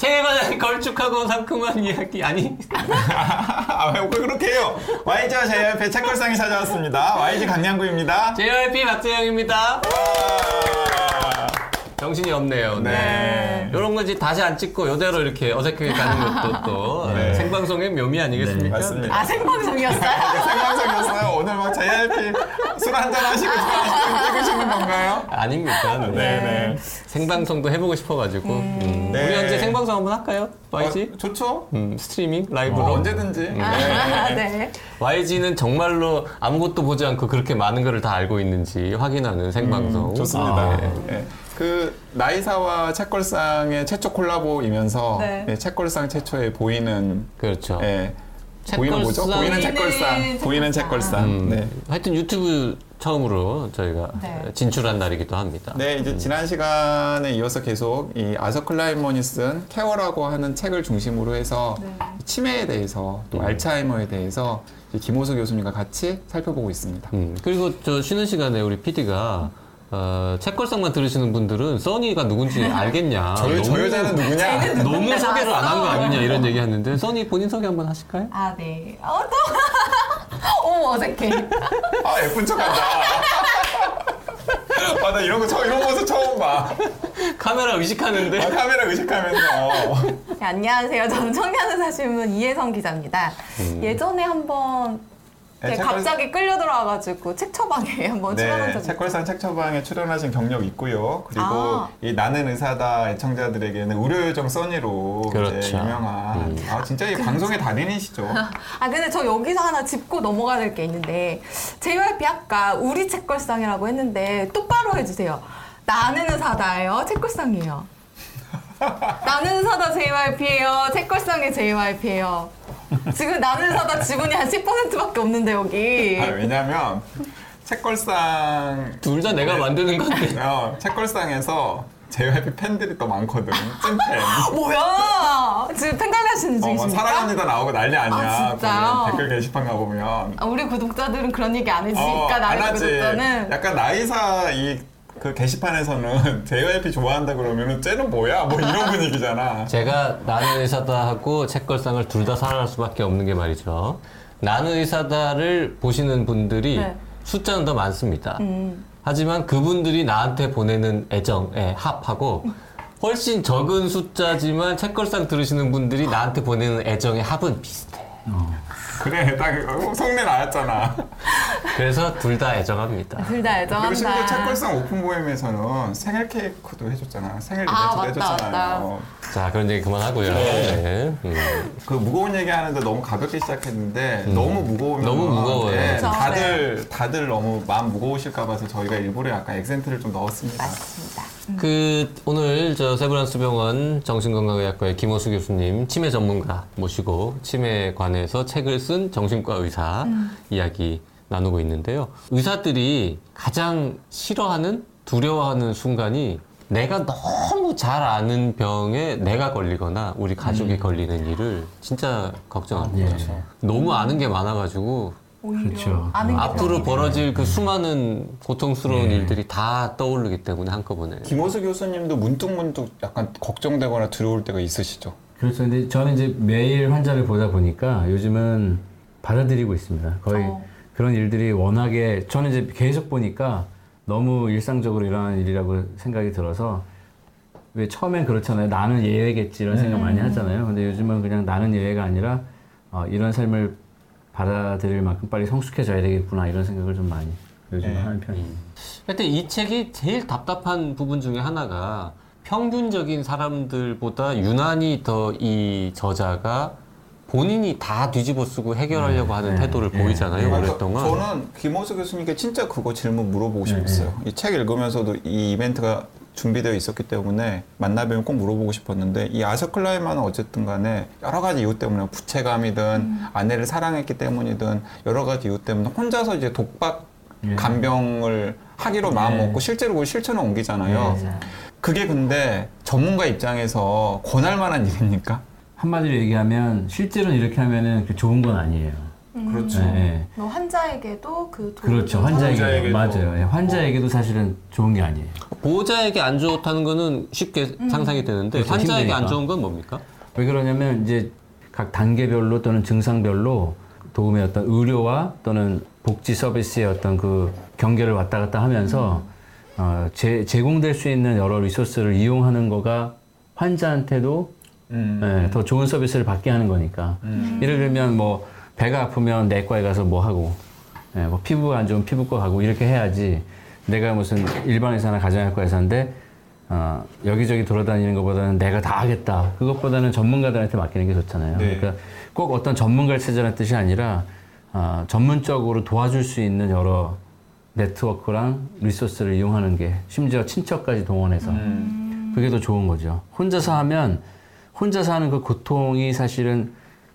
생에 관한 걸쭉하고 상큼한 이야기 아니 아, 왜 그렇게 해요? YG와 JYP의 책걸상이 찾아왔습니다. YG 강량구입니다. JYP 박재영입니다. 정신이 없네요. 네. 이런 거지 다시 안 찍고 이대로 이렇게 어색하게 가는 것도 또 네. 생방송의 묘미 아니겠습니까? 맞습니다. 아, 생방송이었어요? 생방송이었어요. 오늘 막 JYP 술 한잔 하시고 좀 찍으시는 건가요? 아닙니까? 네. 네. 생방송도 해보고 싶어가지고 음. 네. 우리 언제 생방송 한번 할까요? YG? 어, 좋죠? 음, 스트리밍 라이브로 어, 언제든지. 아, 네. 네. YG는 정말로 아무것도 보지 않고 그렇게 많은 것을 다 알고 있는지 확인하는 생방송 음, 좋습니다. 아, 네. 그 나이사와 책걸상의 최초 콜라보이면서 네. 네, 책걸상 최초의 보이는 그렇죠. 예. 보이는 뭐죠? 책걸상. 보이는 책걸상. 보이는. 책걸상. 음, 네. 하여튼 유튜브 처음으로 저희가 네. 진출한 날이기도 합니다. 네, 이제 지난 시간에 이어서 계속 이 아서 클라이먼이 쓴 케어라고 하는 책을 중심으로 해서 네. 치매에 대해서 또 알츠하이머에 대해서 김호수 교수님과 같이 살펴보고 있습니다. 음, 그리고 저 쉬는 시간에 우리 PD가 어, 책걸상만 들으시는 분들은 써니가 누군지 알겠냐. 저, 저 너무- 여자는 누구냐? 너무 소개를 안 한 거 아니냐 이런 얘기 하는데 써니 본인 소개 한번 하실까요? 아, 네. 어, 또. 어머, 어색해. 아, 예쁜 척한다. 아, 나 이런 거 처음, 이런 모습 처음 봐. 카메라 의식하는데 아, 카메라 의식하면서. 네, 안녕하세요. 저는 청년의사 신문 이혜성 기자입니다. 음. 예전에 한번 네, 제가 책걸- 갑자기 끌려 들어와가지고 책 처방에 한번 출연한 네, 적이 책걸상 책 처방에 출연하신 경력 있고요. 그리고 아. 이 나는 의사다 애청자들에게는 의료요정 써니로 그렇죠. 유명한. 아 진짜 이 방송의 달인이시죠. 아 근데 저 여기서 하나 짚고 넘어가야 될 게 있는데 JYP 아까 우리 책걸상이라고 했는데 똑바로 해주세요. 나는 의사다예요. 책걸상이에요. 나는 의사다 JYP예요. 책걸상의 JYP예요. 지금 나는 의사다 지분이 한 10%밖에 없는데 여기. 아, 왜냐면 책걸상 둘 다 내가 만드는 건데 어, 책걸상에서 JYP 팬들이 더 많거든. 찐팬. 뭐야? 지금 팬갈리 하시는 어, 막 중이십니까? 사랑합니다 나오고 난리 아니야. 아, 댓글 게시판 가보면. 아, 우리 구독자들은 그런 얘기 안 어, 해주니까 안 나의 하지. 구독자는 약간 나이사 이 그 게시판에서는 JYP 좋아한다 그러면은 쟤는 뭐야? 뭐 이런 분위기잖아. 제가 나는 의사다 하고 책걸상을 둘다 살아날 수밖에 없는 게 말이죠. 나는 의사다를 보시는 분들이 네. 숫자는 더 많습니다. 음. 하지만 그분들이 나한테 보내는 애정에 합하고 훨씬 적은 숫자지만 책걸상 들으시는 분들이 나한테 보내는 애정의 합은 비슷해. 그래, 딱 어, 속내 나왔잖아. 그래서 둘 다 애정합니다. 둘다 그리고 심지어 애정한다. 책걸상 오픈 모임에서는 생일 케이크도 해줬잖아. 생일 아, 이벤트도 맞다, 해줬잖아요. 자, 그런 얘기 그만하고요. 네. 음. 그 무거운 얘기 하는데 너무 가볍게 시작했는데 너무 무거우면 너무 무거워요. 네, 그쵸, 다들 다들 너무 마음 무거우실까 봐서 저희가 일부러 약간 액센트를 좀 넣었습니다. 맞습니다. 그 오늘 저 세브란스 병원 정신건강의학과의 김호수 교수님 치매 전문가 모시고 치매에 관해서 책을 쓴 정신과 의사 이야기 나누고 있는데요. 의사들이 가장 싫어하는 두려워하는 순간이 내가 너무 잘 아는 병에 내가 걸리거나 우리 가족이 걸리는 일을 진짜 걱정합니다. 예. 너무 아는 게 많아가지고 오히려 그렇죠. 아는 게 앞으로. 벌어질 그 수많은 고통스러운 일들이 다 떠오르기 때문에 한꺼번에 김호수 교수님도 문득문득 약간 걱정되거나 두려울 때가 있으시죠? 그렇죠. 근데 저는 이제 매일 환자를 보다 보니까 요즘은 받아들이고 있습니다. 거의 어. 그런 일들이 워낙에 저는 이제 계속 보니까 너무 일상적으로 일어나는 일이라고 생각이 들어서 왜 처음엔 그렇잖아요. 나는 예외겠지 이런 생각 많이 하잖아요. 근데 요즘은 그냥 나는 예외가 아니라 어, 이런 삶을 받아들일 만큼 빨리 성숙해져야 되겠구나 이런 생각을 좀 많이 요즘 네. 하는 편입니다. 하여튼 이 책이 제일 답답한 부분 중에 하나가 평균적인 사람들보다 유난히 더 이 저자가 본인이 다 뒤집어 쓰고 해결하려고 하는 네. 태도를 네. 보이잖아요, 그러니까 오랫동안. 저는 김호수 교수님께 진짜 그거 질문 물어보고 네, 싶었어요. 이 책 읽으면서도 이 이벤트가 준비되어 있었기 때문에 만나뵈면 꼭 물어보고 싶었는데 이 아서 클라이마는 어쨌든 간에 여러 가지 이유 때문에 부채감이든 아내를 사랑했기 때문이든 여러 가지 이유 때문에 혼자서 이제 독박 예. 간병을 하기로 마음 네. 먹고 실제로 그걸 실천에 옮기잖아요. 네. 그게 근데 전문가 입장에서 권할 만한 일입니까? 한마디로 얘기하면 실제로는 이렇게 하면은 그 좋은 건 아니에요. 그렇죠. 네, 네. 뭐 환자에게도 그 도움이 그렇죠. 환자에게도. 맞아요. 예, 환자에게도 사실은 좋은 게 아니에요. 보호자에게 안 좋다는 거는 쉽게 상상이 되는데 그렇죠. 환자에게 안 힘드니까. 좋은 건 뭡니까? 왜 그러냐면 이제 각 단계별로 또는 증상별로 도움의 어떤 의료와 또는 복지 서비스의 어떤 그 경계를 왔다 갔다 하면서 어, 제, 제공될 수 있는 여러 리소스를 이용하는 거가 환자한테도 음. 예, 더 좋은 서비스를 받게 하는 거니까. 예를 들면 뭐 배가 아프면 내과에 가서 뭐 하고, 예, 뭐 피부가 안 좋으면 피부과 가고 이렇게 해야지. 내가 무슨 일반 의사나 가정의학과 의사인데 어, 여기저기 돌아다니는 것보다는 내가 다 하겠다. 그것보다는 전문가들한테 맡기는 게 좋잖아요. 네. 그러니까 꼭 어떤 전문가를 찾으라는 뜻이 아니라 어, 전문적으로 도와줄 수 있는 여러 네트워크랑 리소스를 이용하는 게 심지어 친척까지 동원해서 음. 그게 더 좋은 거죠. 혼자서 하면 혼자서 하는 그 고통이 사실은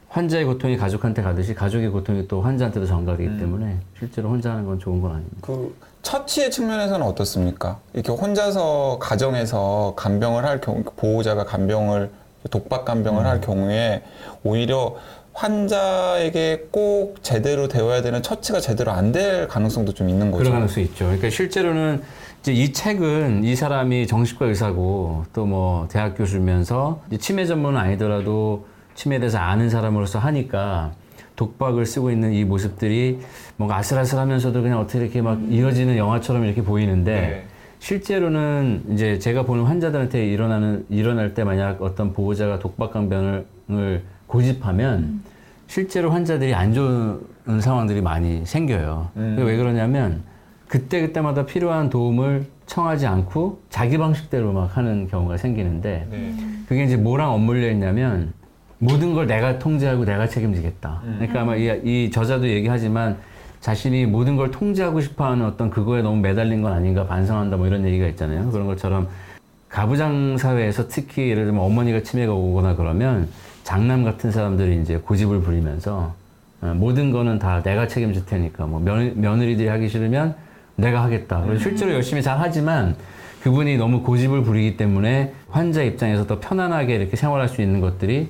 환자의 고통이 가족한테 가듯이 가족의 고통이 또 환자한테도 전가되기 때문에 실제로 혼자 하는 건 좋은 건 아닙니다. 그 처치의 측면에서는 어떻습니까? 이렇게 혼자서 가정에서 간병을 할 경우 보호자가 간병을 독박 간병을 할 경우에 오히려 환자에게 꼭 제대로 되어야 되는 처치가 제대로 안 될 가능성도 좀 있는 거죠. 그럴 가능성이 있죠. 그러니까 실제로는 이제 이 책은 이 사람이 정신과 의사고 또 뭐 대학 교수면서 치매 전문은 아니더라도 치매에 대해서 아는 사람으로서 하니까 독박을 쓰고 있는 이 모습들이 뭔가 아슬아슬하면서도 그냥 어떻게 이렇게 막 이어지는 영화처럼 이렇게 보이는데 네. 실제로는 이제 제가 보는 환자들한테 일어나는 일어날 때 만약 어떤 보호자가 독박강변을 고집하면 실제로 환자들이 안 좋은 상황들이 많이 생겨요. 음. 왜 그러냐면 그때 그때마다 필요한 도움을 청하지 않고 자기 방식대로 막 하는 경우가 생기는데 네. 그게 이제 뭐랑 엇물려 있냐면 모든 걸 내가 통제하고 내가 책임지겠다. 그러니까 아마 이, 이 저자도 얘기하지만 자신이 모든 걸 통제하고 싶어하는 어떤 그거에 너무 매달린 건 아닌가 반성한다 뭐 이런 얘기가 있잖아요. 그런 것처럼 가부장 사회에서 특히 예를 들면 어머니가 치매가 오거나 그러면 장남 같은 사람들이 이제 고집을 부리면서 어, 모든 거는 다 내가 책임질 테니까 뭐 며느, 며느리들이 하기 싫으면 내가 하겠다. 그래서 실제로 열심히 잘 하지만 그분이 너무 고집을 부리기 때문에 환자 입장에서 더 편안하게 이렇게 생활할 수 있는 것들이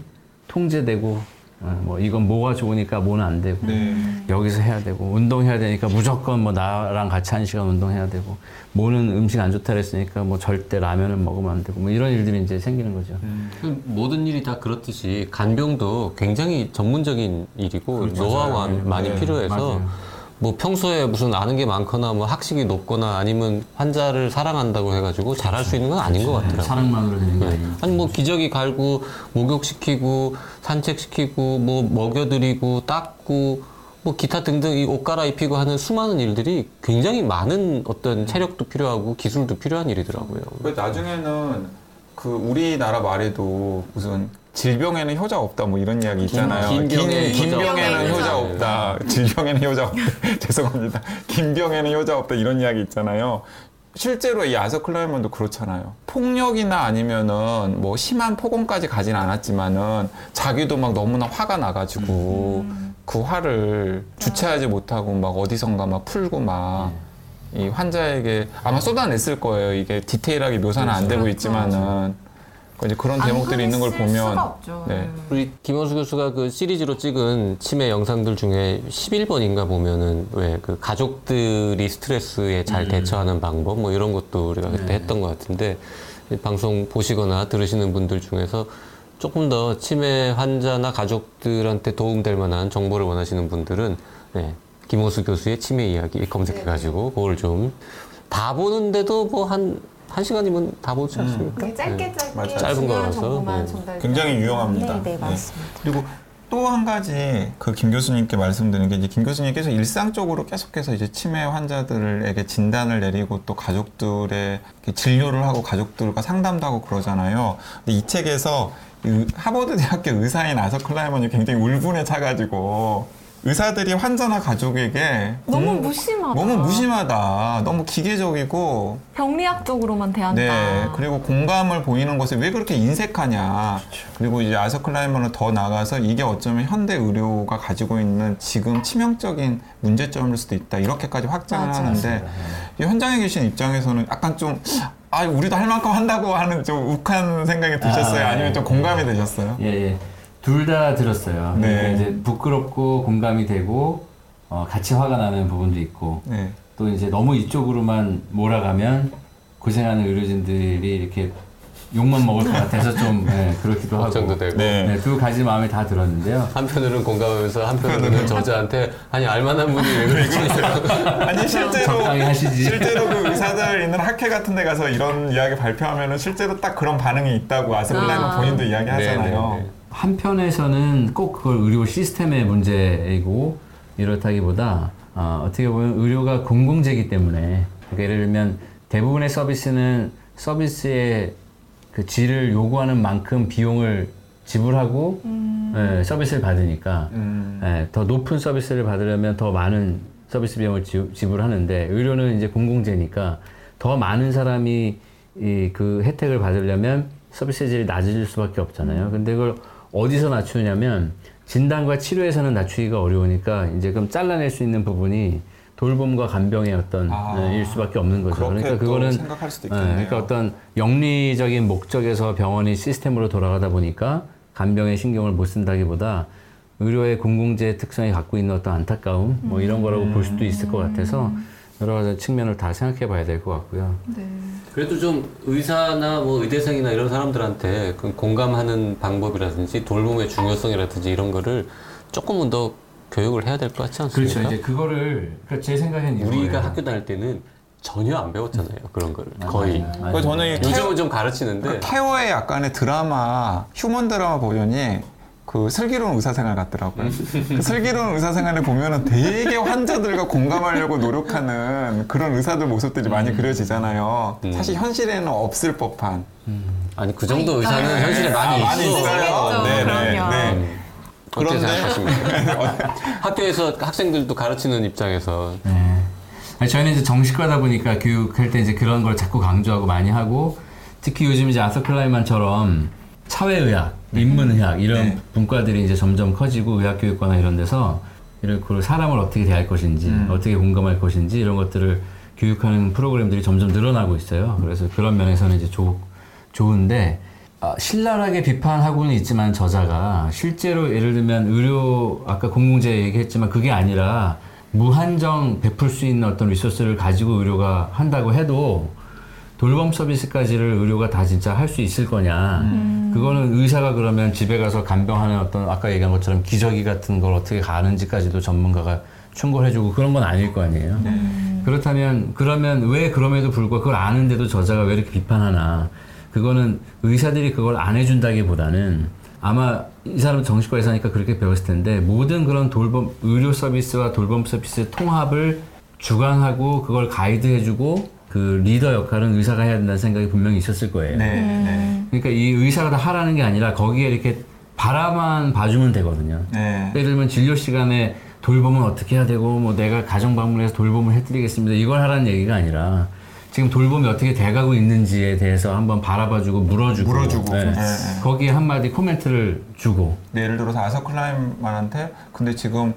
통제되고 어, 뭐 이건 뭐가 좋으니까 뭐는 안 되고 네. 여기서 해야 되고 운동해야 되니까 무조건 뭐 나랑 같이 한 시간 운동해야 되고 뭐는 음식 안 좋다 그랬으니까 뭐 절대 라면은 먹으면 안 되고 뭐 이런 일들이 이제 생기는 거죠. 그 모든 일이 다 그렇듯이 간병도 굉장히 전문적인 일이고 그렇죠. 노하우가. 많이 네, 필요해서 맞아요. 뭐 평소에 무슨 아는 게 많거나 뭐 학식이 높거나 아니면 환자를 사랑한다고 해가지고 잘할 수 있는 건 아닌 것 같더라고요. 사랑만으로 되는 게 네. 아니에요. 아니 뭐 기저귀 갈고 목욕시키고 산책시키고 뭐 먹여드리고 닦고 뭐 기타 등등 이 옷 갈아입히고 하는 수많은 일들이 굉장히 많은 어떤 체력도 필요하고 기술도 필요한 일이더라고요. 그 나중에는 그 우리나라 말에도 무슨 질병에는 효자 없다 뭐 이런 이야기 있잖아요. 긴병에 긴, 효자 병에는 없다. 효자 없다. 질병에는 효자 없다. 죄송합니다. 긴 병에는 효자 없다 이런 이야기 있잖아요. 실제로 이 아서 클라이먼도 그렇잖아요. 폭력이나 아니면은 뭐 심한 폭언까지 가진 않았지만은 자기도 막 너무나 화가 나가지고 그 화를 주체하지 못하고 막 어디선가 막 풀고 막이 환자에게 아마 쏟아냈을 거예요. 이게 디테일하게 묘사는 안 되고 있지만은 그 이제 그런 안 대목들이 있는 걸 보면 수가 없죠. 네. 우리 김원수 교수가 그 시리즈로 찍은 치매 영상들 중에 11번인가 보면은 왜 그 가족들이 스트레스에 잘 대처하는 방법 뭐 이런 것도 우리가 그때 했던 것 같은데 이 방송 보시거나 들으시는 분들 중에서 조금 더 치매 환자나 가족들한테 도움될 만한 정보를 원하시는 분들은 네, 김호수 교수의 치매 이야기 검색해가지고 그걸 좀 다 보는데도 뭐한 한 시간이면 다 보지 않습니까? 되게 짧게 짧게 맞아요. 짧은 중요한 거라서, 정보만 네. 전달. 굉장히 유용합니다. 네, 네, 네. 맞습니다. 그리고 또 한 가지 그 김 교수님께 말씀드린 게 이제 김 교수님께서 일상적으로 계속해서 이제 치매 환자들에게 진단을 내리고 또 가족들의 진료를 하고 가족들과 상담도 하고 그러잖아요. 근데 이 책에서 이 하버드 대학교 의사인 아서 클라이먼이 굉장히 울분에 차가지고 의사들이 환자나 가족에게 너무 공- 무심하다. 너무 무심하다. 너무 기계적이고 병리학적으로만 대한다. 네, 그리고 공감을 보이는 것을 왜 그렇게 인색하냐. 그리고 이제 아서 클라이머는 더 나가서 이게 어쩌면 현대 의료가 가지고 있는 지금 치명적인 문제점일 수도 있다. 이렇게까지 확장을 맞아. 하는데 이 현장에 계신 입장에서는 약간 좀 아, 우리도 할 만큼 한다고 하는 좀 욱한 생각이 드셨어요? 아, 아니면 좀 예. 공감이 되셨어요? 예, 예. 둘 다 들었어요. 네. 그러니까 이제 부끄럽고 공감이 되고 어, 같이 화가 나는 부분도 있고 네. 또 이제 너무 이쪽으로만 몰아가면 고생하는 의료진들이 이렇게 욕만 먹을 것 같아서 좀 예, 그렇기도 하고 걱정도 되고. 네. 네, 두 가지 마음이 다 들었는데요. 한편으로는 공감하면서 한편으로는 저자한테 아니 알만한 분이 왜 그러지? 아니 실제로. 실제로 그 의사들 있는 학회 같은 데 가서 이런 이야기 발표하면은 실제로 딱 그런 반응이 있다고 아서 클라인먼 아. 본인도 이야기하잖아요. 네, 네, 네. 한편에서는 꼭 그걸 의료 시스템의 문제이고 이렇다기보다 어, 어떻게 보면 의료가 공공재이기 때문에 그러니까 예를 들면 대부분의 서비스는 서비스의 그 질을 요구하는 만큼 비용을 지불하고 예, 서비스를 받으니까 음. 예, 더 높은 서비스를 받으려면 더 많은 서비스 비용을 지, 지불하는데 의료는 이제 공공재니까 더 많은 사람이 이 그 혜택을 받으려면 서비스 질이 낮아질 수밖에 없잖아요. 근데 그걸 어디서 낮추냐면 진단과 치료에서는 낮추기가 어려우니까 이제 그럼 잘라낼 수 있는 부분이 돌봄과 간병의 어떤 아, 예, 일 수밖에 없는 거죠. 그렇게 그러니까 또 그거는 생각할 수도 예, 있겠네요. 그러니까 어떤 영리적인 목적에서 병원이 시스템으로 돌아가다 보니까 간병에 신경을 못 쓴다기보다 의료의 공공재 특성이 갖고 있는 어떤 안타까움 뭐 이런 거라고 볼 수도 있을 것 같아서 여러 가지 측면을 다 생각해 봐야 될 것 같고요. 네. 그래도 좀 의사나 뭐 의대생이나 이런 사람들한테 그 공감하는 방법이라든지 돌봄의 중요성이라든지 이런 거를 조금은 더 교육을 해야 될 것 같지 않습니까? 그렇죠. 이제 그거를 그러니까 제 생각엔 우리가 이거예요. 학교 다닐 때는 전혀 안 배웠잖아요. 그런 거를 맞아요. 거의. 맞아요. 저는 이 요즘은 좀 가르치는데 그 케어의 약간의 드라마, 휴먼 드라마 버전이 그 슬기로운 의사생활 같더라고요. 그 슬기로운 의사생활을 보면은 되게 환자들과 공감하려고 노력하는 그런 의사들 모습들이 많이 그려지잖아요. 음. 사실 현실에는 없을 법한. 아니 그 정도 의사는 현실에 많이 아, 많이 있어. 있어요. 네, 네, 그럼요. 네. 어떻게 그런데- 생각하십니까? 학교에서 학생들도 가르치는 입장에서 네. 아니, 저희는 이제 정식과다 보니까 교육할 때 이제 그런 걸 자꾸 강조하고 많이 하고 특히 요즘 이제 아서 클라이만처럼 사회의학, 인문의학 이런 네. 분과들이 이제 점점 커지고 의학교육과나 이런 데서 이런 그 사람을 어떻게 대할 것인지 어떻게 공감할 것인지 이런 것들을 교육하는 프로그램들이 점점 늘어나고 있어요. 그래서 그런 면에서는 이제 좋, 좋은데 아, 신랄하게 비판하고는 있지만 저자가 실제로 예를 들면 의료 아까 공공재 얘기했지만 그게 아니라 무한정 베풀 수 있는 어떤 리소스를 가지고 의료가 한다고 해도 돌봄 서비스까지를 의료가 다 진짜 할 수 있을 거냐. 그거는 의사가 그러면 집에 가서 간병하는 어떤 아까 얘기한 것처럼 기저귀 같은 걸 어떻게 가는지까지도 전문가가 충고해주고 그런 건 아닐 거 아니에요. 그렇다면 그러면 왜 그럼에도 불구하고 그걸 아는데도 저자가 왜 이렇게 비판하나? 그거는 의사들이 그걸 안 해준다기보다는 아마 이 사람 정신과 의사니까 그렇게 배웠을 텐데 모든 그런 돌봄 의료 서비스와 돌봄 서비스 통합을 주관하고 그걸 가이드해주고 그 리더 역할은 의사가 해야 된다는 생각이 분명히 있었을 거예요. 네, 네. 그러니까 이 의사가 다 하라는 게 아니라 거기에 이렇게 바라만 봐주면 되거든요. 네. 예를 들면 진료 시간에 돌봄은 어떻게 해야 되고 뭐 내가 가정 방문해서 돌봄을 해드리겠습니다. 이걸 하라는 얘기가 아니라 지금 돌봄이 어떻게 돼가고 있는지에 대해서 한번 바라봐주고 물어주고, 물어주고. 네. 네, 네. 거기에 한마디 코멘트를 주고 네, 예를 들어서 아서 클라임만한테 근데 지금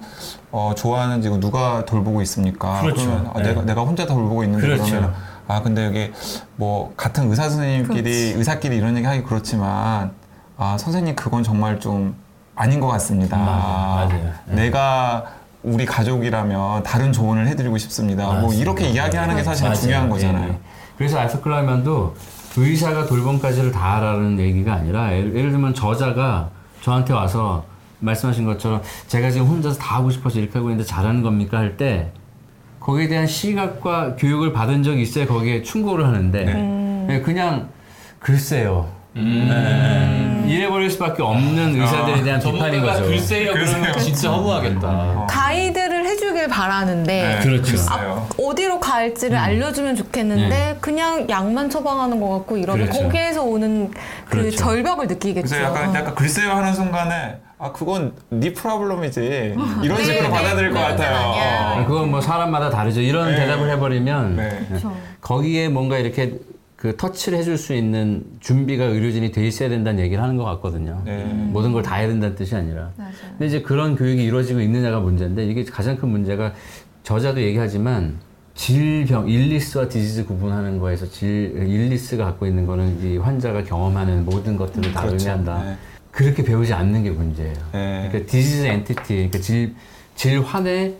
어, 좋아하는 지금 누가 돌보고 있습니까? 그렇죠. 아, 네. 내가 내가 혼자 돌보고 있는데 그렇죠. 그러면 아 근데 여기 뭐 같은 의사 선생님끼리 의사끼리 이런 얘기 하기 그렇지만 아 선생님 그건 정말 좀 아닌 것 같습니다. 맞아요. 맞아요. 네. 내가 우리 가족이라면 다른 조언을 해드리고 싶습니다. 뭐 맞습니다. 이렇게 이야기하는 게 사실. 중요한 거잖아요. 예, 예. 그래서 아이소클라이만도 의사가 돌봄까지를 다 하라는 얘기가 아니라 예를, 예를 들면 저자가 저한테 와서 말씀하신 것처럼 제가 지금 혼자서 다 하고 싶어서 이렇게 하고 있는데 잘하는 겁니까 할 때 거기에 대한 시각과 교육을 받은 적이 있어야 거기에 충고를 하는데 예, 그냥 글쎄요. 네. 이래버릴 수밖에 없는 의사들에 대한 비판인 거죠. 글쎄요 그러면 진짜 허무하겠다. 가이드를 해주길 바라는데 네, 그렇죠. 글쎄요. 어디로 갈지를 알려주면 좋겠는데 그냥 약만 처방하는 것 같고 이러면 그렇죠. 거기에서 오는 그 그렇죠. 절벽을 느끼겠죠. 그래서 약간, 약간 글쎄요 하는 순간에 아 그건 네 프로블럼이지 이런 네, 식으로 네, 받아들일 것 네, 같아요. 아니야. 아, 그건 뭐 사람마다 다르죠. 이런 네. 대답을 해버리면 네. 네. 거기에 뭔가 이렇게 그 터치를 해줄 수 있는 준비가 의료진이 돼 있어야 된다는 얘기를 하는 것 같거든요. 네. 모든 걸 다 해야 된다는 뜻이 아니라. 맞아요. 근데 이제 그런 교육이 이루어지고 있느냐가 문제인데 이게 가장 큰 문제가 저자도 얘기하지만 질병, 일리스와 디지즈 구분하는 거에서 질, 일리스가 갖고 있는 거는 이 환자가 경험하는 모든 것들을 다 그렇죠. 의미한다. 네. 그렇게 배우지 않는 게 문제예요. 네. 그러니까 디지즈 엔티티, 그러니까 질, 질환의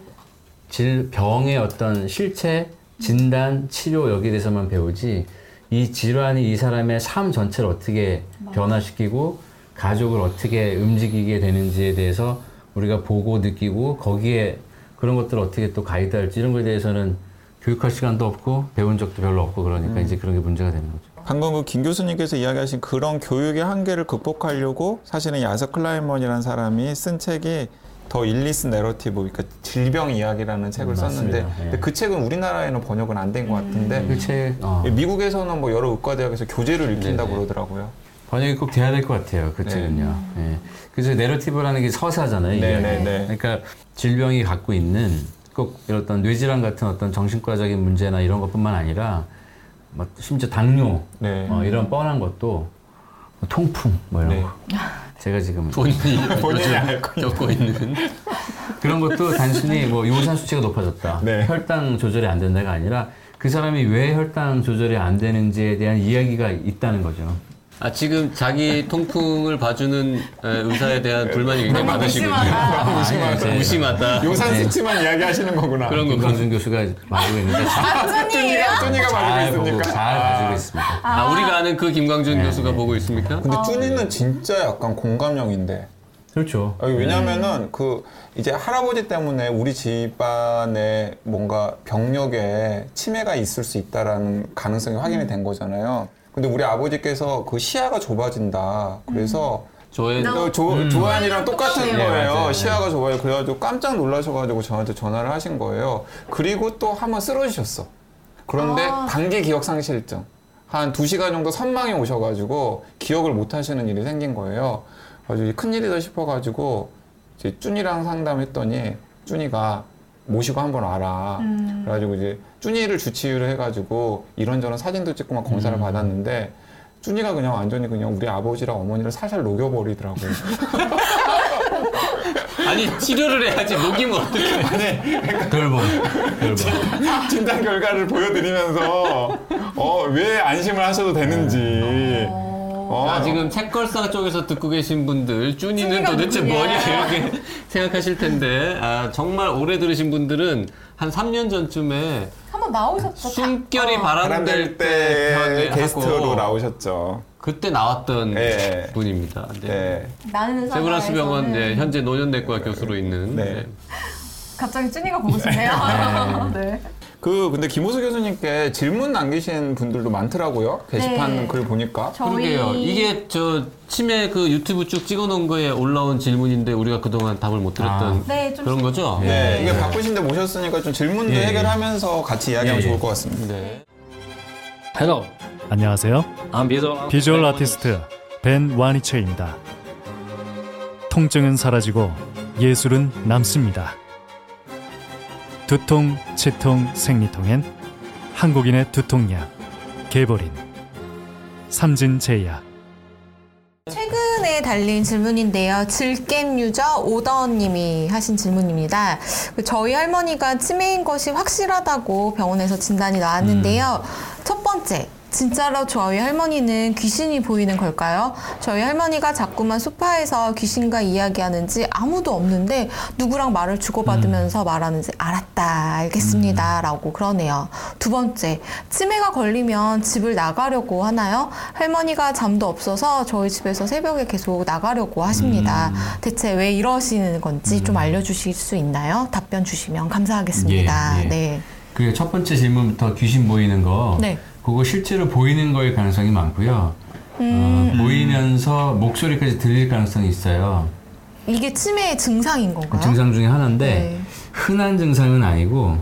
질병의 어떤 실체, 진단, 치료 여기에 대해서만 배우지 이 질환이 이 사람의 삶 전체를 어떻게 변화시키고 가족을 어떻게 움직이게 되는지에 대해서 우리가 보고 느끼고 거기에 그런 것들을 어떻게 또 가이드할지 이런 거에 대해서는 교육할 시간도 없고 배운 적도 별로 없고 그러니까 이제 그런 게 문제가 되는 거죠. 방금 그 김 교수님께서 이야기하신 그런 교육의 한계를 극복하려고 사실은 아서 클라인먼이라는 사람이 쓴 책이 The Illness Narrative, 그러니까 질병 이야기라는 책을 음, 썼는데 맞습니다. 예. 그 책은 우리나라에는 번역은 안 된 것 같은데 그 책, 어. 미국에서는 뭐 여러 의과대학에서 교재로 읽힌다고 네네. 그러더라고요. 번역이 꼭 돼야 될 것 같아요. 그 네. 책은요. 예. 그래서 내러티브라는 게 서사잖아요. 이게. 네, 네, 네. 그러니까 질병이 갖고 있는 꼭 이런 어떤 뇌질환 같은 어떤 정신과적인 문제나 이런 것뿐만 아니라 뭐 심지어 당뇨 네. 어, 이런 뻔한 것도 뭐 통풍 뭐 이런 네. 거. 제가 지금 본인이 본인이 겪고 있는 그런 것도 단순히 뭐 요산 수치가 높아졌다. 네. 혈당 조절이 안 된다가 아니라 그 사람이 왜 혈당 조절이 안 되는지에 대한 이야기가 있다는 거죠. 아 지금 자기 통풍을 봐주는 에, 의사에 대한 불만이 굉장히 많으시군요. 무심하다. 네. 무심하다. 요산 네. 수치만 이야기하시는 거구나. 그런 거 김광준 교수가 봐주고 있는데 잘, 쭈니예요? 쭈니가 잘 봐주고 보고 있습니까? 잘 봐주고 있습니다. 아, 우리가 아는 그 김광준 네, 교수가 네. 보고 있습니까? 근데 쭈니는 진짜 약간 공감형인데. 그렇죠. 아니, 왜냐면은 그 이제 할아버지 때문에 우리 집안에 뭔가 병력에 치매가 있을 수 있다라는 가능성이 확인이 된 거잖아요. 근데 우리 아버지께서 그 시야가 좁아진다. 그래서 조회 또 조, 조한이랑 똑같은 똑같네요. 거예요. 네, 맞아요. 시야가 좁아요. 그래가지고 깜짝 놀라셔가지고 저한테 전화를 하신 거예요. 그리고 또 한번 쓰러지셨어. 그런데 아. 단기 기억 상실증. 한 두 시간 정도 선망이 오셔가지고 기억을 못 하시는 일이 생긴 거예요. 아주 큰 일이다 싶어가지고 이제 쭈니랑 상담했더니 쭈니가 모시고 한번 와라. 음. 그래가지고 이제 쭈니를 주치의를 해가지고 이런저런 사진도 찍고 막 검사를 받았는데 쭈니가 그냥 완전히 그냥 우리 아버지랑 어머니를 살살 녹여버리더라고요. 아니 치료를 해야지 녹이면 어떡해. 돌봄. 돌봄. 진단 결과를 보여드리면서 어, 왜 안심을 하셔도 되는지. 어, 아, 지금 책걸사 쪽에서 듣고 계신 분들 쭈니는 도대체 누구냐? 뭐냐 이렇게 생각하실 텐데 아, 정말 오래 들으신 분들은 한 3년 전쯤에 한번 나오셨죠? 숨결이 어. 바람될 때 때 게스트로 나오셨죠. 그때 나왔던 네. 분입니다. 네. 네. 나는 세브란스 병원 네, 현재 노년내과 교수로 있는 네. 네. 갑자기 쭈니가 보고 싶네요. 네. 그 근데 김호수 교수님께 질문 남기신 분들도 많더라고요. 게시판 네. 글 보니까. 저희 그러게요. 이게 저 치매 그 유튜브 쭉 찍어놓은 거에 올라온 질문인데 우리가 그동안 답을 못 드렸던 아. 네, 좀 그런 거죠? 네, 이게 바쁘신데 모셨으니까 좀 질문도 예, 예. 해결하면서 같이 이야기하면 예, 예. 좋을 것 같습니다. 네. Hello, 안녕하세요. I'm visual, 비주얼 아티스트 벤 와니체입니다. 통증은 사라지고 예술은 남습니다. 두통, 치통, 생리통엔 한국인의 두통약 개보린 삼진제약 최근에 달린 질문인데요. 질겜 유저 오더님이 하신 질문입니다. 그 저희 할머니가 치매인 것이 확실하다고 병원에서 진단이 나왔는데요. 첫 번째. 진짜로 저희 할머니는 귀신이 보이는 걸까요? 저희 할머니가 자꾸만 소파에서 귀신과 이야기하는지 아무도 없는데 누구랑 말을 주고받으면서 말하는지 알았다, 알겠습니다. 라고 그러네요. 두 번째, 치매가 걸리면 집을 나가려고 하나요? 할머니가 잠도 없어서 저희 집에서 새벽에 계속 나가려고 하십니다. 대체 왜 이러시는 건지 좀 알려주실 수 있나요? 답변 주시면 감사하겠습니다. 예, 예. 네. 그리고 첫 번째 질문부터 귀신 보이는 거. 네. 그거 실제로 보이는 거일 가능성이 많고요. 음. 어, 보이면서 목소리까지 들릴 가능성이 있어요. 이게 치매의 증상인 그 건가요? 증상 중에 하나인데 네. 흔한 증상은 아니고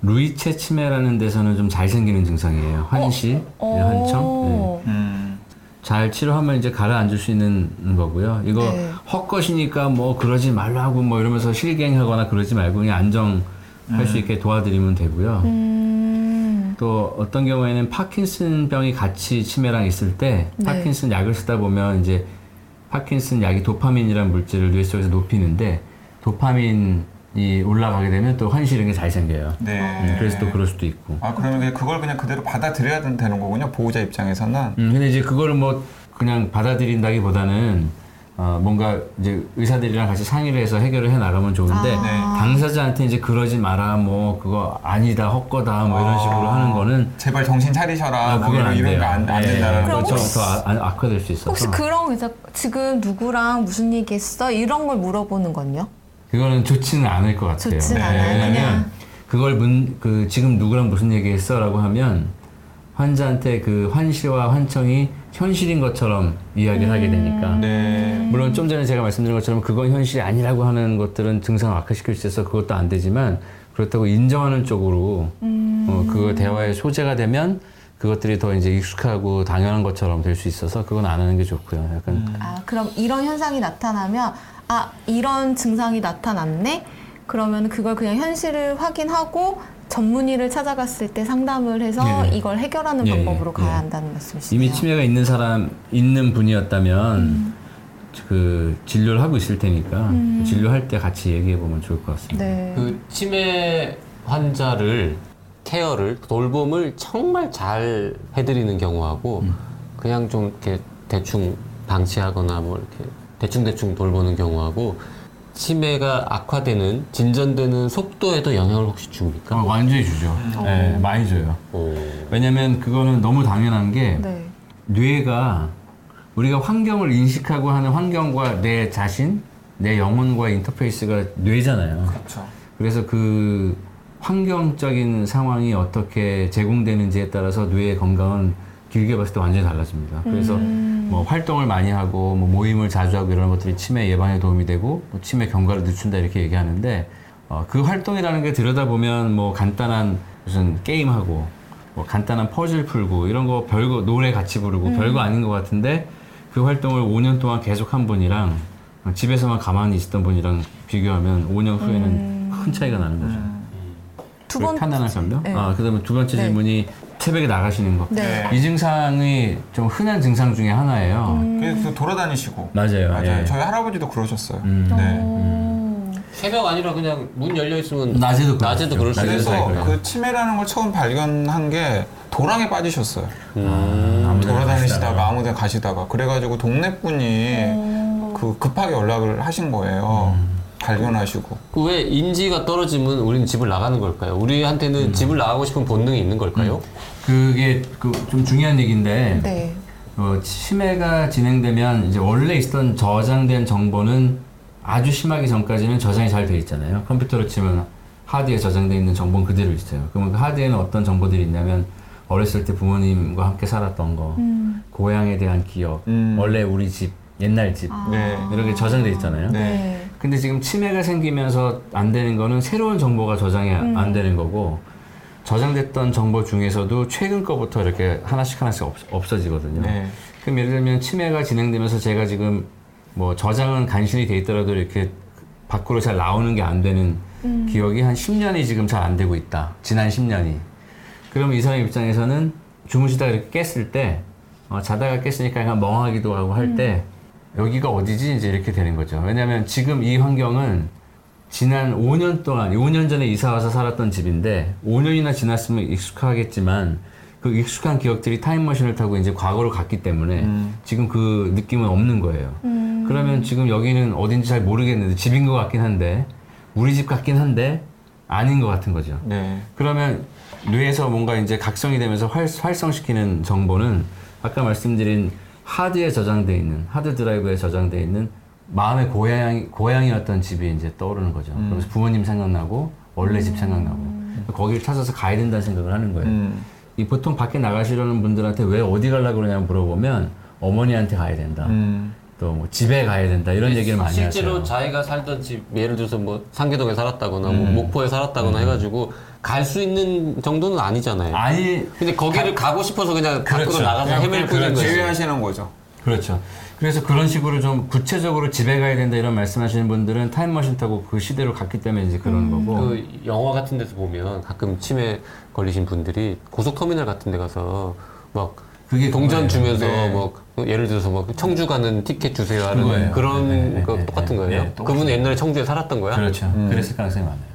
루이체 치매라는 데서는 좀 잘 생기는 증상이에요. 환시, 네, 환청. 네. 오. 음. 잘 치료하면 이제 가라앉을 수 있는 거고요. 이거 네. 헛것이니까 뭐 그러지 말라고 뭐 이러면서 실갱하거나 그러지 말고 그냥 안정할 수 있게 도와드리면 되고요. 음. 또 어떤 경우에는 파킨슨 병이 같이 치매랑 있을 때 네. 파킨슨 약을 쓰다 보면 이제 파킨슨 약이 도파민이라는 물질을 뇌 속에서 높이는데 도파민이 올라가게 되면 또 환시 이런 게잘 생겨요. 네. 음, 그래서 또 그럴 수도 있고. 아 그러면 그냥 그걸 그냥 그대로 받아들여야 된- 되는 거군요. 보호자 입장에서는. 음, 근데 이제 그거를 뭐 그냥 받아들인다기보다는 어, 뭔가 이제 의사들이랑 같이 상의를 해서 해결을 해 나가면 좋은데 아. 네. 당사자한테 이제 그러지 마라 뭐 그거 아니다 헛거다 뭐 이런 식으로 하는 거는 제발 정신 차리셔라. 아, 뭐 그건 이런 안 이런. 거안 안 예, 된다는 거죠. 좀더 아- 아- 악화될 수 있어서 혹시 그런 의사 지금 누구랑 무슨 얘기했어? 이런 걸 물어보는 건요? 그거는 좋지는 않을 것 같아요. 좋지는 않아요, 왜냐면. 그걸 문, 그 지금 누구랑 무슨 얘기했어라고 하면 환자한테 그 환시와 환청이 현실인 것처럼 이야기를 하게 되니까. 네. 물론 좀 전에 제가 말씀드린 것처럼 그건 현실이 아니라고 하는 것들은 증상을 악화시킬 수 있어서 그것도 안 되지만 그렇다고 인정하는 쪽으로 어, 그 대화의 소재가 되면 그것들이 더 이제 익숙하고 당연한 것처럼 될 수 있어서 그건 안 하는 게 좋고요. 약간 아, 그럼 이런 현상이 나타나면 아, 이런 증상이 나타났네. 그러면 그걸 그냥 현실을 확인하고 전문의를 찾아갔을 때 상담을 해서 네. 이걸 해결하는 예, 방법으로 가야 예. 한다는 말씀이시네요. 이미 치매가 있는 사람 있는 분이었다면 음. 그 진료를 하고 있을 테니까 진료할 때 같이 얘기해 보면 좋을 것 같습니다. 네. 그 치매 환자를 케어를 돌봄을 정말 잘 해드리는 경우하고 그냥 좀 이렇게 대충 방치하거나 뭐 이렇게 대충 대충 돌보는 경우하고 치매가 악화되는 진전되는 속도에도 영향을 혹시 줍니까? 어, 완전히 주죠. 네, 많이 줘요. 오. 왜냐면 그거는 너무 당연한 게 네. 뇌가 우리가 환경을 인식하고 하는 환경과 내 자신, 내 영혼과 인터페이스가 뇌잖아요. 그렇죠. 그래서 그 환경적인 상황이 어떻게 제공되는지에 따라서 뇌의 건강은 길게 봤을 때 완전히 달라집니다. 그래서 뭐 활동을 많이 하고 뭐 모임을 자주 하고 이런 것들이 치매 예방에 도움이 되고 뭐 치매 경과를 늦춘다 이렇게 얘기하는데 어, 그 활동이라는 게 들여다보면 뭐 간단한 무슨 게임하고 뭐 간단한 퍼즐 풀고 이런 거 별거 노래 같이 부르고 별거 아닌 것 같은데 그 활동을 5년 동안 계속 한 분이랑 집에서만 가만히 있었던 분이랑 비교하면 5년 후에는 큰 차이가 나는 거죠. 두그 번. 편안한 감정? 네. 아, 그 다음에 두 번째 네. 질문이 새벽에 나가시는 거. 네. 이 증상이 좀 흔한 증상 중에 하나예요. 그래서 돌아다니시고. 맞아요. 맞아요. 예. 저희 할아버지도 그러셨어요. 음. 네. 음. 새벽 아니라 그냥 문 열려 있으면 낮에도 낮에도 그렇죠. 그럴 수 낮에도 있어요. 그래서 그래요. 그 치매라는 걸 처음 발견한 게 도랑에 빠지셨어요. 아, 아무데나 돌아다니시다가. 아무데 가시다가 그래가지고 동네 분이 그 급하게 연락을 하신 거예요. 발견하시고. 그 왜 인지가 떨어지면 우리는 집을 나가는 걸까요? 우리한테는 집을 나가고 싶은 본능이 있는 걸까요? 그게 그 좀 중요한 얘기인데 네. 어, 치매가 진행되면 이제 원래 있던 저장된 정보는 아주 심하기 전까지는 저장이 잘 돼 있잖아요. 컴퓨터로 치면 하드에 저장돼 있는 정보는 그대로 있어요. 그러면 그 하드에는 어떤 정보들이 있냐면 어렸을 때 부모님과 함께 살았던 거, 고향에 대한 기억, 음. 원래 우리 집, 옛날 집 네. 이렇게 저장돼 있잖아요. 네. 네. 근데 지금 치매가 생기면서 안 되는 거는 새로운 정보가 저장이 안 되는 거고 저장됐던 정보 중에서도 최근 거부터 이렇게 하나씩 하나씩 없, 없어지거든요. 네. 그럼 예를 들면 치매가 진행되면서 제가 지금 뭐 저장은 간신히 돼 있더라도 이렇게 밖으로 잘 나오는 게 안 되는 기억이 한 10년이 지금 잘 안 되고 있다. 지난 10년이. 그러면 이 사람 입장에서는 주무시다가 이렇게 깼을 때 어, 자다가 깼으니까 약간 멍하기도 하고 할때 여기가 어디지 이제 이렇게 되는 거죠. 왜냐하면 지금 이 환경은 지난 5년 동안 5년 전에 이사 와서 살았던 집인데 5년이나 지났으면 익숙하겠지만 그 익숙한 기억들이 타임머신을 타고 이제 과거로 갔기 때문에 지금 그 느낌은 없는 거예요. 그러면 지금 여기는 어딘지 잘 모르겠는데 집인 것 같긴 한데 우리 집 같긴 한데 아닌 것 같은 거죠. 네. 그러면 뇌에서 뭔가 이제 각성이 되면서 활, 활성시키는 정보는 아까 말씀드린 하드에 저장돼 있는 하드 드라이브에 저장돼 있는 마음의 고향 고향이었던 집이 이제 떠오르는 거죠. 그래서 부모님 생각나고 원래 집 생각나고 거기를 찾아서 가야 된다는 생각을 하는 거예요. 음. 이 보통 밖에 나가시려는 분들한테 왜 어디 가려고 그러냐 물어보면 어머니한테 가야 된다. 음. 또뭐 집에 가야 된다 이런 얘기를 많이 실제로 하세요. 자기가 살던 집 예를 들어서 뭐 상계동에 살았다거나 뭐 음. 목포에 살았다거나 해가지고 갈 수 있는 정도는 아니잖아요. 아니 근데 거기를 가 고 싶어서 그냥 밖으로 그렇죠. 나가서 헤맬 뿐인. 거지. 제외하시는 거죠. 그렇죠. 그래서 그런 식으로 좀 구체적으로 집에 가야 된다 이런 말씀하시는 분들은 타임머신 타고 그 시대로 갔기 때문에 이제 그런 거고. 그 영화 같은 데서 보면 가끔 치매 걸리신 분들이 고속터미널 같은 데 가서 막 그게 동전 그거예요. 주면서 네. 뭐 예를 들어서 뭐 청주 가는 티켓 주세요 하는 그거예요. 그런 네, 네, 거 네, 똑같은 네, 거예요. 네, 똑같은 그분은 옛날에 청주에 살았던 거야. 그렇죠. 그랬을 가능성이 많아요.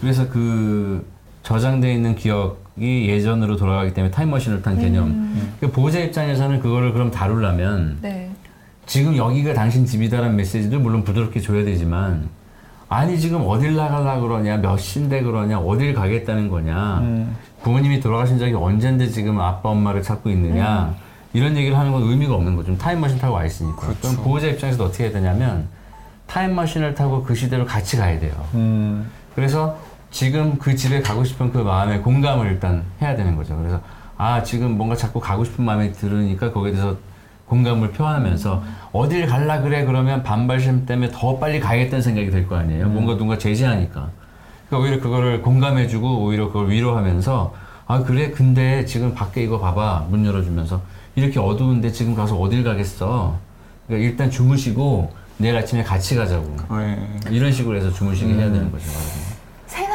그래서 그 저장되어 있는 기억이 예전으로 돌아가기 때문에 타임머신을 탄 개념. 그 보호자 입장에서는 그거를 그럼 다루려면 네. 지금 여기가 당신 집이다라는 메시지를 물론 부드럽게 줘야 되지만 아니 지금 어딜 나가려 그러냐 몇 시인데 그러냐 어딜 가겠다는 거냐 부모님이 돌아가신 적이 언젠데 지금 아빠 엄마를 찾고 있느냐 이런 얘기를 하는 건 의미가 없는 거죠. 좀 타임머신 타고 와 있으니까. 그럼 보호자 입장에서 어떻게 해야 되냐면 타임머신을 타고 그 시대로 같이 가야 돼요. 음. 그래서 지금 그 집에 가고 싶은 그 마음에 공감을 일단 해야 되는 거죠. 그래서 아 지금 뭔가 자꾸 가고 싶은 마음이 들으니까 거기에 대해서 공감을 표하면서 어딜 갈라 그래 그러면 반발심 때문에 더 빨리 가야겠다는 생각이 들 거 아니에요. 뭔가 누가 제지하니까. 그러니까 오히려 그거를 공감해주고 오히려 그걸 위로하면서 아 그래 근데 지금 밖에 이거 봐봐 문 열어주면서 이렇게 어두운데 지금 가서 어딜 가겠어. 그러니까 일단 주무시고 내일 아침에 같이 가자고. 네. 이런 식으로 해서 주무시게 해야 되는 거죠.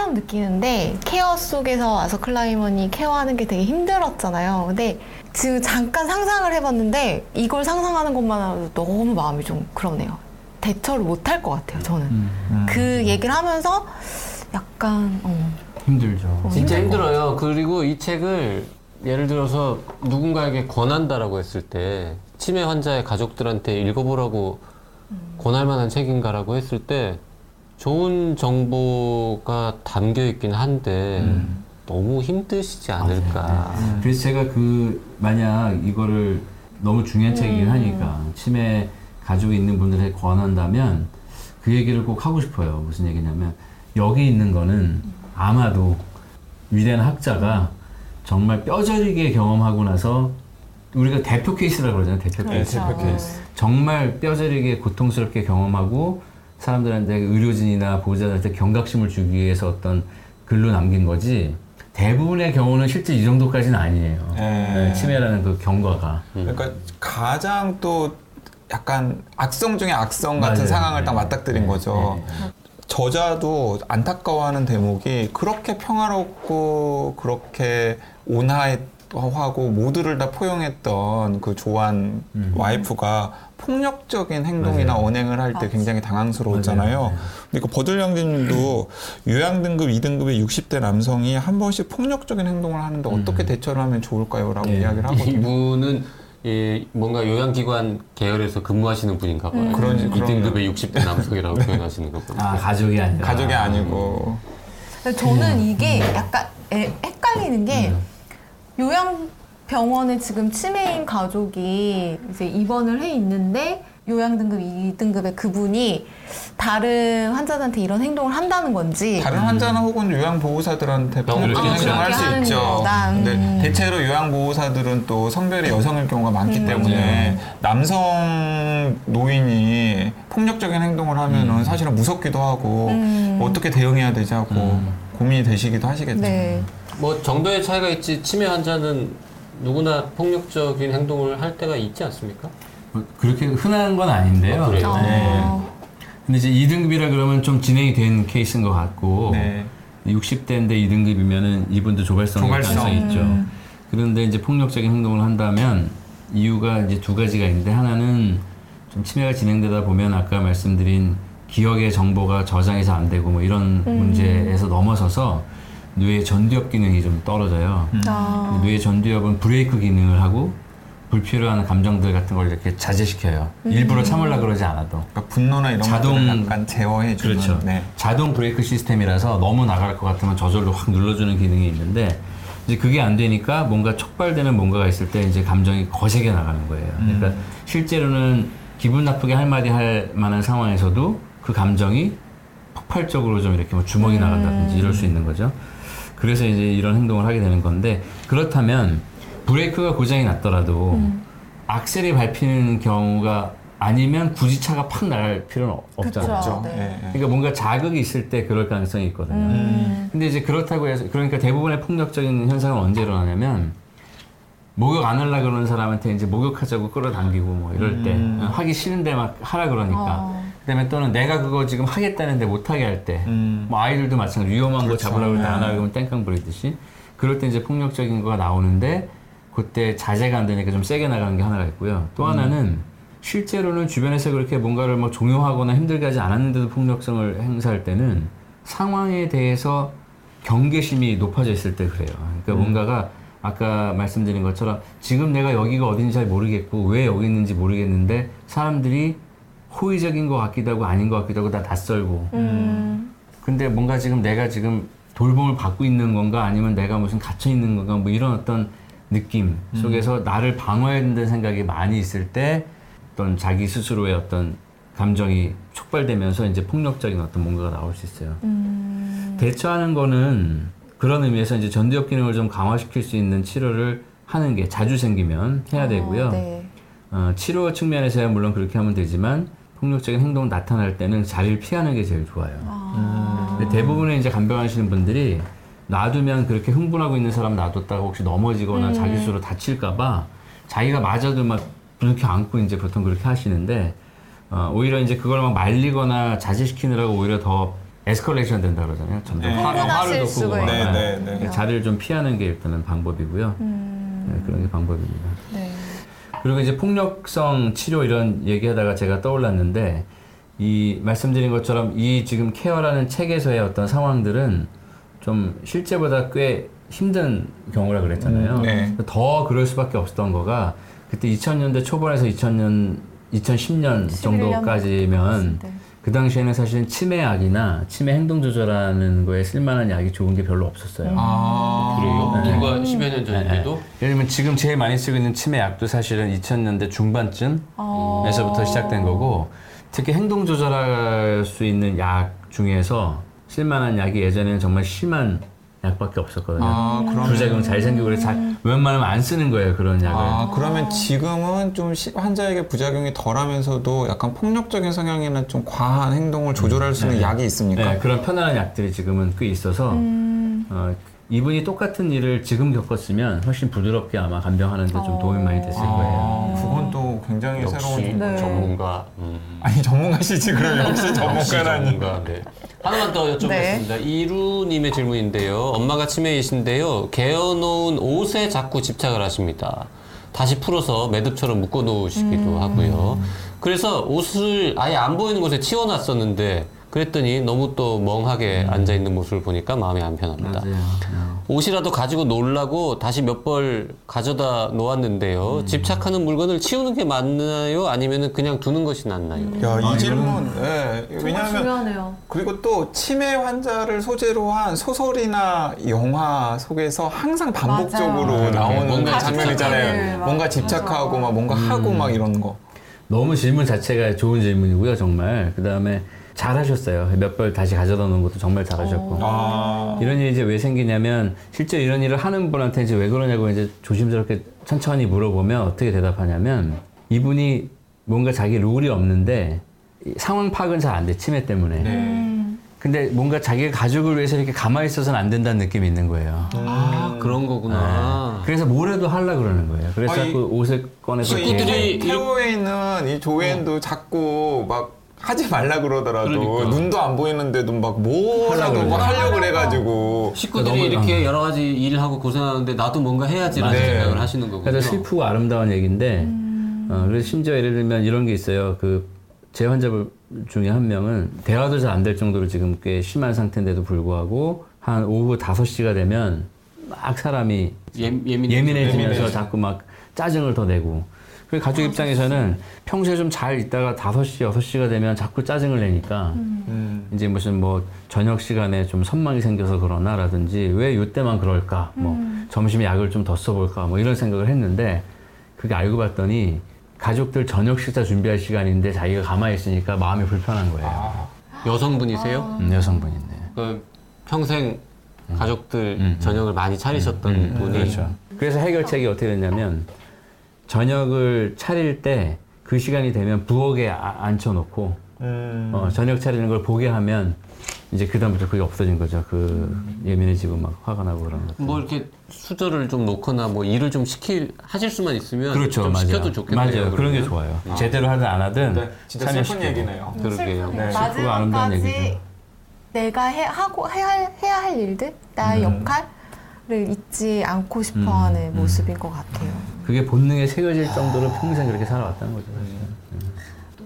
새삼 느끼는데 케어 속에서 와서 클라이머니 케어하는 게 되게 힘들었잖아요. 근데 지금 잠깐 상상을 해봤는데 이걸 상상하는 것만으로도 너무 마음이 좀 그러네요. 대처를 못할 것 같아요. 저는 음. 그 얘기를 하면서 약간 어, 힘들죠. 진짜 힘들 것 힘들어요. 그리고 이 책을 예를 들어서 누군가에게 권한다라고 했을 때 치매 환자의 가족들한테 읽어보라고 권할 만한 책인가라고 했을 때 좋은 정보가 담겨 있긴 한데 너무 힘드시지 않을까. 그래서 제가 그 만약 이거를 너무 중요한 책이긴 하니까 치매 가지고 있는 분들에게 권한다면 그 얘기를 꼭 하고 싶어요. 무슨 얘기냐면 여기 있는 거는 아마도 위대한 학자가 정말 뼈저리게 경험하고 나서 우리가 대표 케이스라고 그러잖아요. 대표 네, 케이스. 대표 케이스. 정말 뼈저리게 고통스럽게 경험하고 사람들한테 의료진이나 보호자들한테 경각심을 주기 위해서 어떤 글로 남긴 거지 대부분의 경우는 실제 이 정도까지는 아니에요. 네. 네, 치매라는 그 경과가. 그러니까 가장 또 약간 악성 중에 악성 같은 맞아요. 상황을 딱 네. 맞닥뜨린 네, 거죠. 네, 저자도 안타까워하는 대목이 그렇게 평화롭고 그렇게 온화하고 모두를 다 포용했던 그 조한 와이프가 폭력적인 행동이나 음. 맞아요. 언행을 할 때 굉장히 당황스러웠잖아요. 맞아요. 근데 그 버들영진님도 요양등급 2등급의 60대 남성이 한 번씩 폭력적인 행동을 하는데 어떻게 대처를 하면 좋을까요?라고 네. 이야기를 하거든요. 이분은 예, 뭔가 요양기관 계열에서 근무하시는 분인가 봐요. 이 그럼요. 2등급의 60대 남성이라고 표현하시는 거 보니까. 아 가족이 아니라. 가족이 아니고 저는 이게 약간 애- 헷갈리는 게 요양 병원에 지금 치매인 가족이 이제 입원을 해 있는데 요양 등급 2등급의 그분이 다른 환자들한테 이런 행동을 한다는 건지 다른 환자나 혹은 요양보호사들한테 병원을 폭력적인 그렇게 행동을 할수 있죠. 거다. 음. 근데 대체로 요양보호사들은 또 성별이 여성일 경우가 많기 때문에 남성 노인이 폭력적인 행동을 하면은 사실은 무섭기도 하고 음. 어떻게 대응해야 되지 하고 고민이 되시기도 하시겠죠. 네. 뭐 정도의 차이가 있지 치매 환자는 누구나 폭력적인 행동을 할 때가 있지 않습니까? 뭐 그렇게 흔한 건 아닌데요. 아, 그래요? 어, 근데 이제 2등급이라 그러면 좀 진행이 된 케이스인 것 같고 네. 60대인데 2등급이면은 이분도 조발성. 가능성이 있죠. 음. 그런데 이제 폭력적인 행동을 한다면 이유가 이제 두 가지가 있는데 하나는 좀 치매가 진행되다 보면 아까 말씀드린 기억의 정보가 저장이 잘 안 되고 뭐 이런 문제에서 넘어서서 뇌의 전두엽 기능이 좀 떨어져요. 아. 뇌의 전두엽은 브레이크 기능을 하고 불필요한 감정들 같은 걸 이렇게 자제시켜요. 일부러 참으려 그러지 않아도. 그러니까 분노나 이런 자동- 것들을 약간 제어해 주는 그렇죠. 네. 자동 브레이크 시스템이라서 너무 나갈 것 같으면 저절로 확 눌러주는 기능이 있는데 이제 그게 안 되니까 뭔가 촉발되는 뭔가가 있을 때 이제 감정이 거세게 나가는 거예요. 그러니까 실제로는 기분 나쁘게 할 말이 할 만한 상황에서도 그 감정이 폭발적으로 좀 이렇게 뭐 주먹이 나간다든지 이럴 수 있는 거죠. 그래서 이제 이런 행동을 하게 되는 건데 그렇다면 브레이크가 고장이 났더라도 악셀이 밟히는 경우가 아니면 굳이 차가 팍 나갈 필요는 없잖아요. 그쵸. 네. 예, 예. 그러니까 뭔가 자극이 있을 때 그럴 가능성이 있거든요. 음. 근데 이제 그렇다고 해서 그러니까 대부분의 폭력적인 현상은 언제 일어나냐면 목욕 안 하려 그러는 사람한테 이제 목욕하자고 끌어당기고 뭐 이럴 때 하기 싫은데 막 하라 그러니까 어. 그다음에 또는 내가 그거 지금 하겠다는데 못 하게 할때 음. 뭐 아이들도 마찬가지 위험한 거 잡으라고 할때안 하고 땡깡 부리듯이 그럴 때 이제 폭력적인 거가 나오는데 그때 자제가 안 되니까 좀 세게 나가는 게 하나가 있고요. 또 하나는 실제로는 주변에서 그렇게 뭔가를 뭐 종용하거나 힘들게 하지 않았는데도 폭력성을 행사할 때는 상황에 대해서 경계심이 높아져 있을 때 그래요. 그러니까 뭔가가 아까 말씀드린 것처럼 지금 내가 여기가 어딘지 잘 모르겠고 왜 여기 있는지 모르겠는데 사람들이 호의적인 것 같기도 하고 아닌 것 같기도 하고 다 낯설고 음. 근데 뭔가 지금 내가 지금 돌봄을 받고 있는 건가 아니면 내가 무슨 갇혀 있는 건가 뭐 이런 어떤 느낌 속에서 나를 방어해야 된다는 생각이 많이 있을 때 어떤 자기 스스로의 어떤 감정이 촉발되면서 이제 폭력적인 어떤 뭔가가 나올 수 있어요. 대처하는 거는 그런 의미에서 이제 전두엽 기능을 좀 강화시킬 수 있는 치료를 하는 게 자주 생기면 해야 되고요. 어, 네. 어, 치료 측면에서야 물론 그렇게 하면 되지만 폭력적인 행동 나타날 때는 자리를 피하는 게 제일 좋아요. 아. 대부분의 이제 간병하시는 분들이 놔두면 그렇게 흥분하고 있는 사람 놔뒀다가 혹시 넘어지거나 음. 자기 스스로 다칠까봐 자기가 맞아도 막 그렇게 안고 이제 보통 그렇게 하시는데 어, 오히려 이제 그걸 막 말리거나 자제시키느라고 오히려 더 에스컬레이션 된다 그러잖아요. 점점 네. 화, 화를 돋고. 네, 네, 네. 자리를 좀 피하는 게 일단은 방법이고요. 음. 네, 그런 게 방법입니다. 네. 그리고 이제 폭력성 치료 이런 얘기하다가 제가 떠올랐는데 이 말씀드린 것처럼 이 지금 케어라는 책에서의 어떤 상황들은 좀 실제보다 꽤 힘든 경우라 그랬잖아요. 음, 네. 더 그럴 수밖에 없었던 거가 그때 2000년대 초반에서 2000년 2010년 11년 정도까지면 네. 그 당시에는 사실은 치매약이나 치매 행동 조절하는 거에 쓸만한 약이 좋은 게 별로 없었어요. 아. 그래요? 네. 불과 10여 년 전인데도 예를 들면 지금 제일 많이 쓰고 있는 치매 약도 사실은 2000년대 중반쯤 어. 에서부터 시작된 거고 특히 행동 조절할 수 있는 약 중에서 쓸만한 약이 예전에는 정말 심한 약밖에 없었거든요. 아, 그러면 부작용 잘 생기고 그래서 잘 웬만하면 안 쓰는 거예요 그런 약을. 아, 그러면 지금은 좀 시- 환자에게 부작용이 덜하면서도 약간 폭력적인 성향이나 좀 과한 행동을 조절할 수 있는 약이 있습니까? 네, 그런 편안한 약들이 지금은 꽤 있어서 음. 어, 이분이 똑같은 일을 지금 겪었으면 훨씬 부드럽게 아마 간병하는데 좀 도움이 많이 됐을 거예요. 아, 그건 또 굉장히 새로운 정보. 네. 전문가. 음. 아니 전문가시지 그럼 역시 역시 전문가라니. 전문가. 네. 하나만 더 여쭤보겠습니다. 이루님의 질문인데요. 엄마가 치매이신데요. 개어놓은 옷에 자꾸 집착을 하십니다. 다시 풀어서 매듭처럼 묶어놓으시기도 하고요. 그래서 옷을 아예 안 보이는 곳에 치워놨었는데 그랬더니 너무 또 멍하게 앉아있는 모습을 보니까 마음이 안 편합니다. 맞아요. 어. 옷이라도 가지고 놀라고 다시 몇 벌 가져다 놓았는데요. 집착하는 물건을 치우는 게 맞나요? 아니면 그냥 두는 것이 낫나요? 야, 이 아, 질문. 예. 정말 왜냐하면 중요하네요. 그리고 또 치매 환자를 소재로 한 소설이나 영화 속에서 항상 반복적으로 맞아요. 나오는 뭔가 장면 있잖아요. 뭔가 맞아. 집착하고 막 뭔가 하고 막 이런 거. 너무 질문 자체가 좋은 질문이고요, 정말. 그 다음에 잘하셨어요. 몇 벌 다시 가져다 놓은 것도 정말 잘하셨고. 아. 이런 일이 이제 왜 생기냐면 실제 이런 일을 하는 분한테 이제 왜 그러냐고 이제 조심스럽게 천천히 물어보면 어떻게 대답하냐면 이분이 뭔가 자기 룰이 없는데 이 상황 파악은 잘 안 돼, 치매 때문에. 음. 근데 뭔가 자기 가족을 위해서 이렇게 가만히 있어서는 안 된다는 느낌이 있는 거예요. 아, 그런 거구나. 그래서 뭐라도 하려 그러는 거예요. 그래서 아, 이- 자꾸 옷을 꺼내서 이 이렇게 식구들이 태호에 있는 이 조앤도 자꾸 막 하지 말라 그러더라도 그러니까. 눈도 안 보이는데도 막 뭐라도 하려고 막. 하려고 그래가지고 식구들이 너무- 이렇게 여러 가지 일을 하고 고생하는데 나도 뭔가 해야지라는 네. 생각을 하시는 거군요. 그래서 슬프고 아름다운 얘기인데, 음. 어, 그래서 심지어 예를 들면 이런 게 있어요. 그, 제 환자분 중에 한 명은 대화도 잘 안 될 정도로 지금 꽤 심한 상태인데도 불구하고, 한 오후 5시가 되면 막 사람이 예, 예민 예민해지면서 예민해지. 자꾸 막 짜증을 더 내고. 그 가족 입장에서는 평소에 좀 잘 있다가 5시, 6시가 되면 자꾸 짜증을 내니까, 음. 이제 무슨 뭐 저녁 시간에 좀 선망이 생겨서 그러나 라든지 왜 이때만 그럴까 뭐 점심에 약을 좀 더 써볼까 뭐 이런 생각을 했는데 그게 알고 봤더니 가족들 저녁 식사 준비할 시간인데 자기가 가만히 있으니까 마음이 불편한 거예요 여성분이세요? 음, 여성분인데 그 평생 가족들 음. 저녁을 많이 차리셨던 음, 분이 그렇죠. 그래서 해결책이 어떻게 됐냐면 저녁을 차릴 때 그 시간이 되면 부엌에 아- 앉혀놓고 음. 어, 저녁 차리는 걸 보게 하면 이제 그 다음부터 그게 없어진 거죠. 그 예민해지고 막 화가 나고 그런 것. 뭐 이렇게 수저를 좀 놓거나 뭐 일을 좀 시킬 하실 수만 있으면 그렇죠, 좀 맞아요. 시켜도 좋겠네요. 맞아요. 그런 게 그러면. 좋아요. 제대로 하든 안 하든 네, 진짜 슬픈 참여시키고. 얘기네요. 그러게요. 네. 슬프고 아름다운 얘기죠. 내가 해, 하고 해야, 할- 해야 할 일들, 나의 음. 역할을 잊지 않고 싶어하는 음, 모습인 것 같아요. 그게 본능에 새겨질 정도로 평생 그렇게 살아왔다는 거죠. 사실은.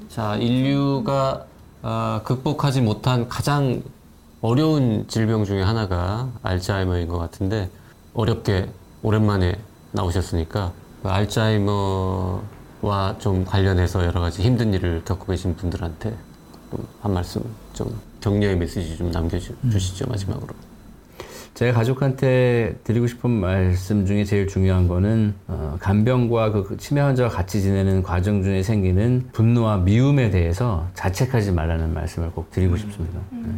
자, 인류가 아, 극복하지 못한 가장 어려운 질병 중에 하나가 알츠하이머인 것 같은데 어렵게 오랜만에 나오셨으니까 그 알츠하이머와 좀 관련해서 여러 가지 힘든 일을 겪고 계신 분들한테 좀한 말씀 좀 격려의 메시지 좀 남겨주시죠 마지막으로. 제가 가족한테 드리고 싶은 말씀 중에 제일 중요한 거는 어, 간병과 그 치매 환자와 같이 지내는 과정 중에 생기는 분노와 미움에 대해서 자책하지 말라는 말씀을 꼭 드리고 싶습니다. 네.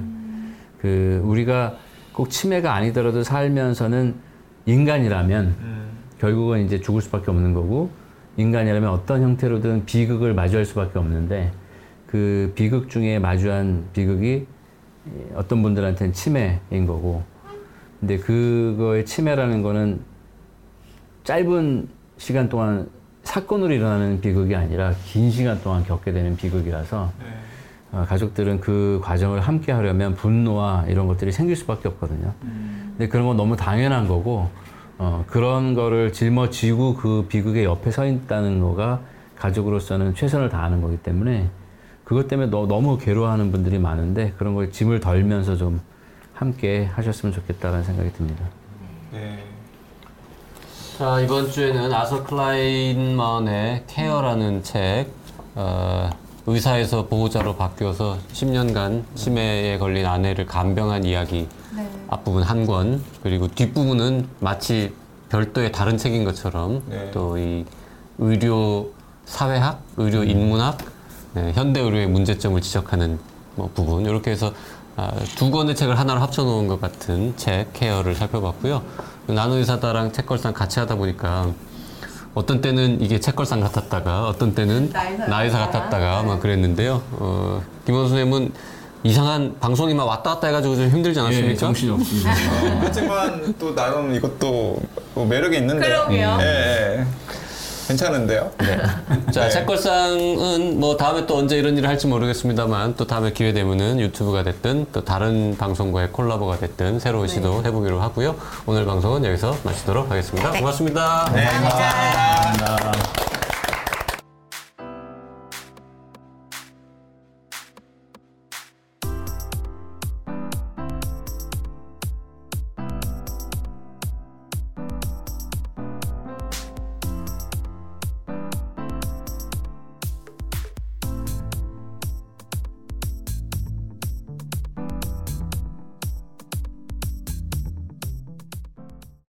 그 우리가 꼭 치매가 아니더라도 살면서는 인간이라면 결국은 이제 죽을 수밖에 없는 거고 인간이라면 어떤 형태로든 비극을 마주할 수밖에 없는데 그 비극 중에 마주한 비극이 어떤 분들한테는 치매인 거고 근데 그거의 치매라는 거는 짧은 시간 동안 사건으로 일어나는 비극이 아니라 긴 시간 동안 겪게 되는 비극이라서 어, 가족들은 그 과정을 함께 하려면 분노와 이런 것들이 생길 수밖에 없거든요. 근데 그런 건 너무 당연한 거고 어, 그런 거를 짊어지고 그 비극의 옆에 서 있다는 거가 가족으로서는 최선을 다하는 거기 때문에 그것 때문에 너, 너무 괴로워하는 분들이 많은데 그런 걸 짐을 덜면서 좀 함께 하셨으면 좋겠다는 생각이 듭니다. 네. 자 이번 주에는 아서 클라인먼의 케어라는 책 어, 의사에서 보호자로 바뀌어서 10년간 치매에 걸린 아내를 간병한 이야기 네. 앞부분 한 권 그리고 뒷부분은 마치 별도의 다른 책인 것처럼 네. 또이 의료 사회학, 의료 인문학, 네, 현대 의료의 문제점을 지적하는 뭐 부분 이렇게 해서 아, 두 권의 책을 하나로 합쳐놓은 것 같은 책 케어를 살펴봤고요. 나노의사다랑 책걸상 같이 하다 보니까 어떤 때는 이게 책걸상 같았다가 어떤 때는 나의사. 같았다가 막 그랬는데요. 어, 김원수 선생님은 이상한 방송이 막 왔다 갔다 해가지고 좀 힘들지 않았습니까? 예, 정신이 없습니다. 어, 하지만 또 나름 이것도 뭐 매력이 있는데요. 그러게요. 예, 예. 괜찮은데요? 자, 네. 책걸상은 뭐 다음에 또 언제 이런 일을 할지 모르겠습니다만 또 다음에 기회 되면은 유튜브가 됐든 또 다른 방송과의 콜라보가 됐든 새로운 시도 해보기로 하고요. 오늘 방송은 여기서 마치도록 하겠습니다. 고맙습니다. 네, 감사합니다.